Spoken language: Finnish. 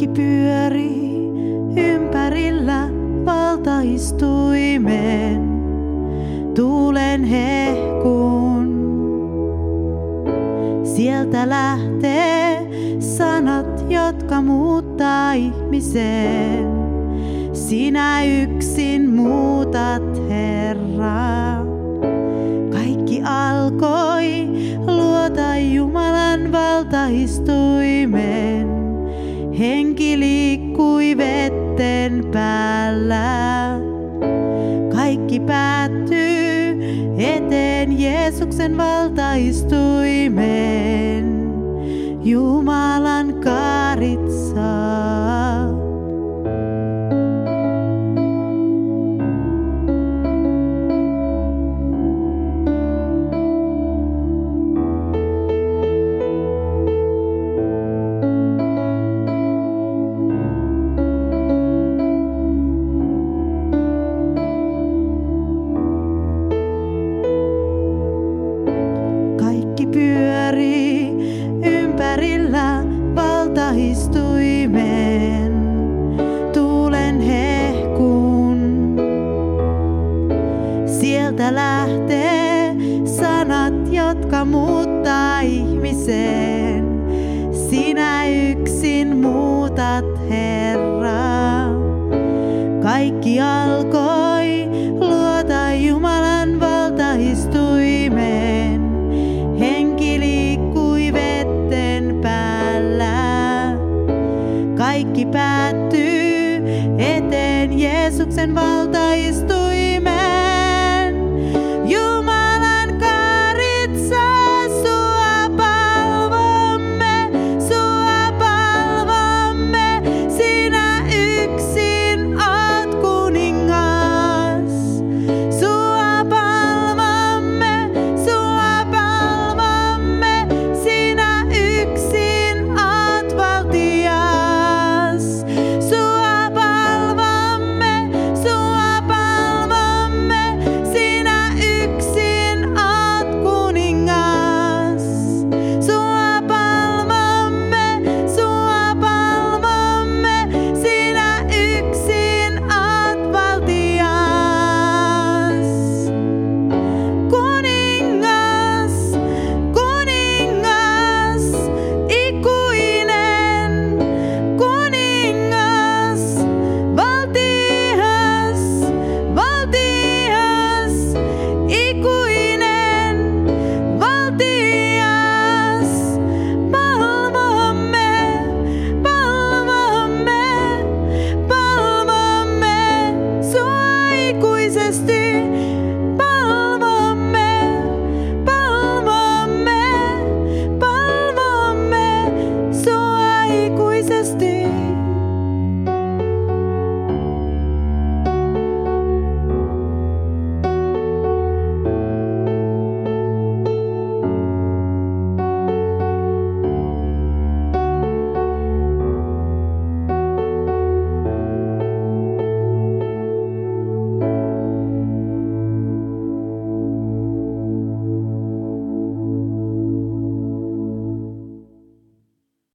kaikki pyöri ympärillä valtaistuimen tuulen hehkuun. Sieltä lähtee sanat, jotka muuttaa ihmisen. Sinä yksin muutat, Herra. Kaikki alkoi luota Jumalan valtaistuimen. Henki liikkui vetten päällä. Kaikki päättyy eteen Jeesuksen valtaistuimen. Jumalan karitsaa. Kaikki pyörii ympärillä valtaistuimen tuulen hehkuun. Sieltä lähtee sanat, jotka muuttaa ihmisen. Sinä yksin muutat, Herra. Jeesuksen valtaistuimeen. existir.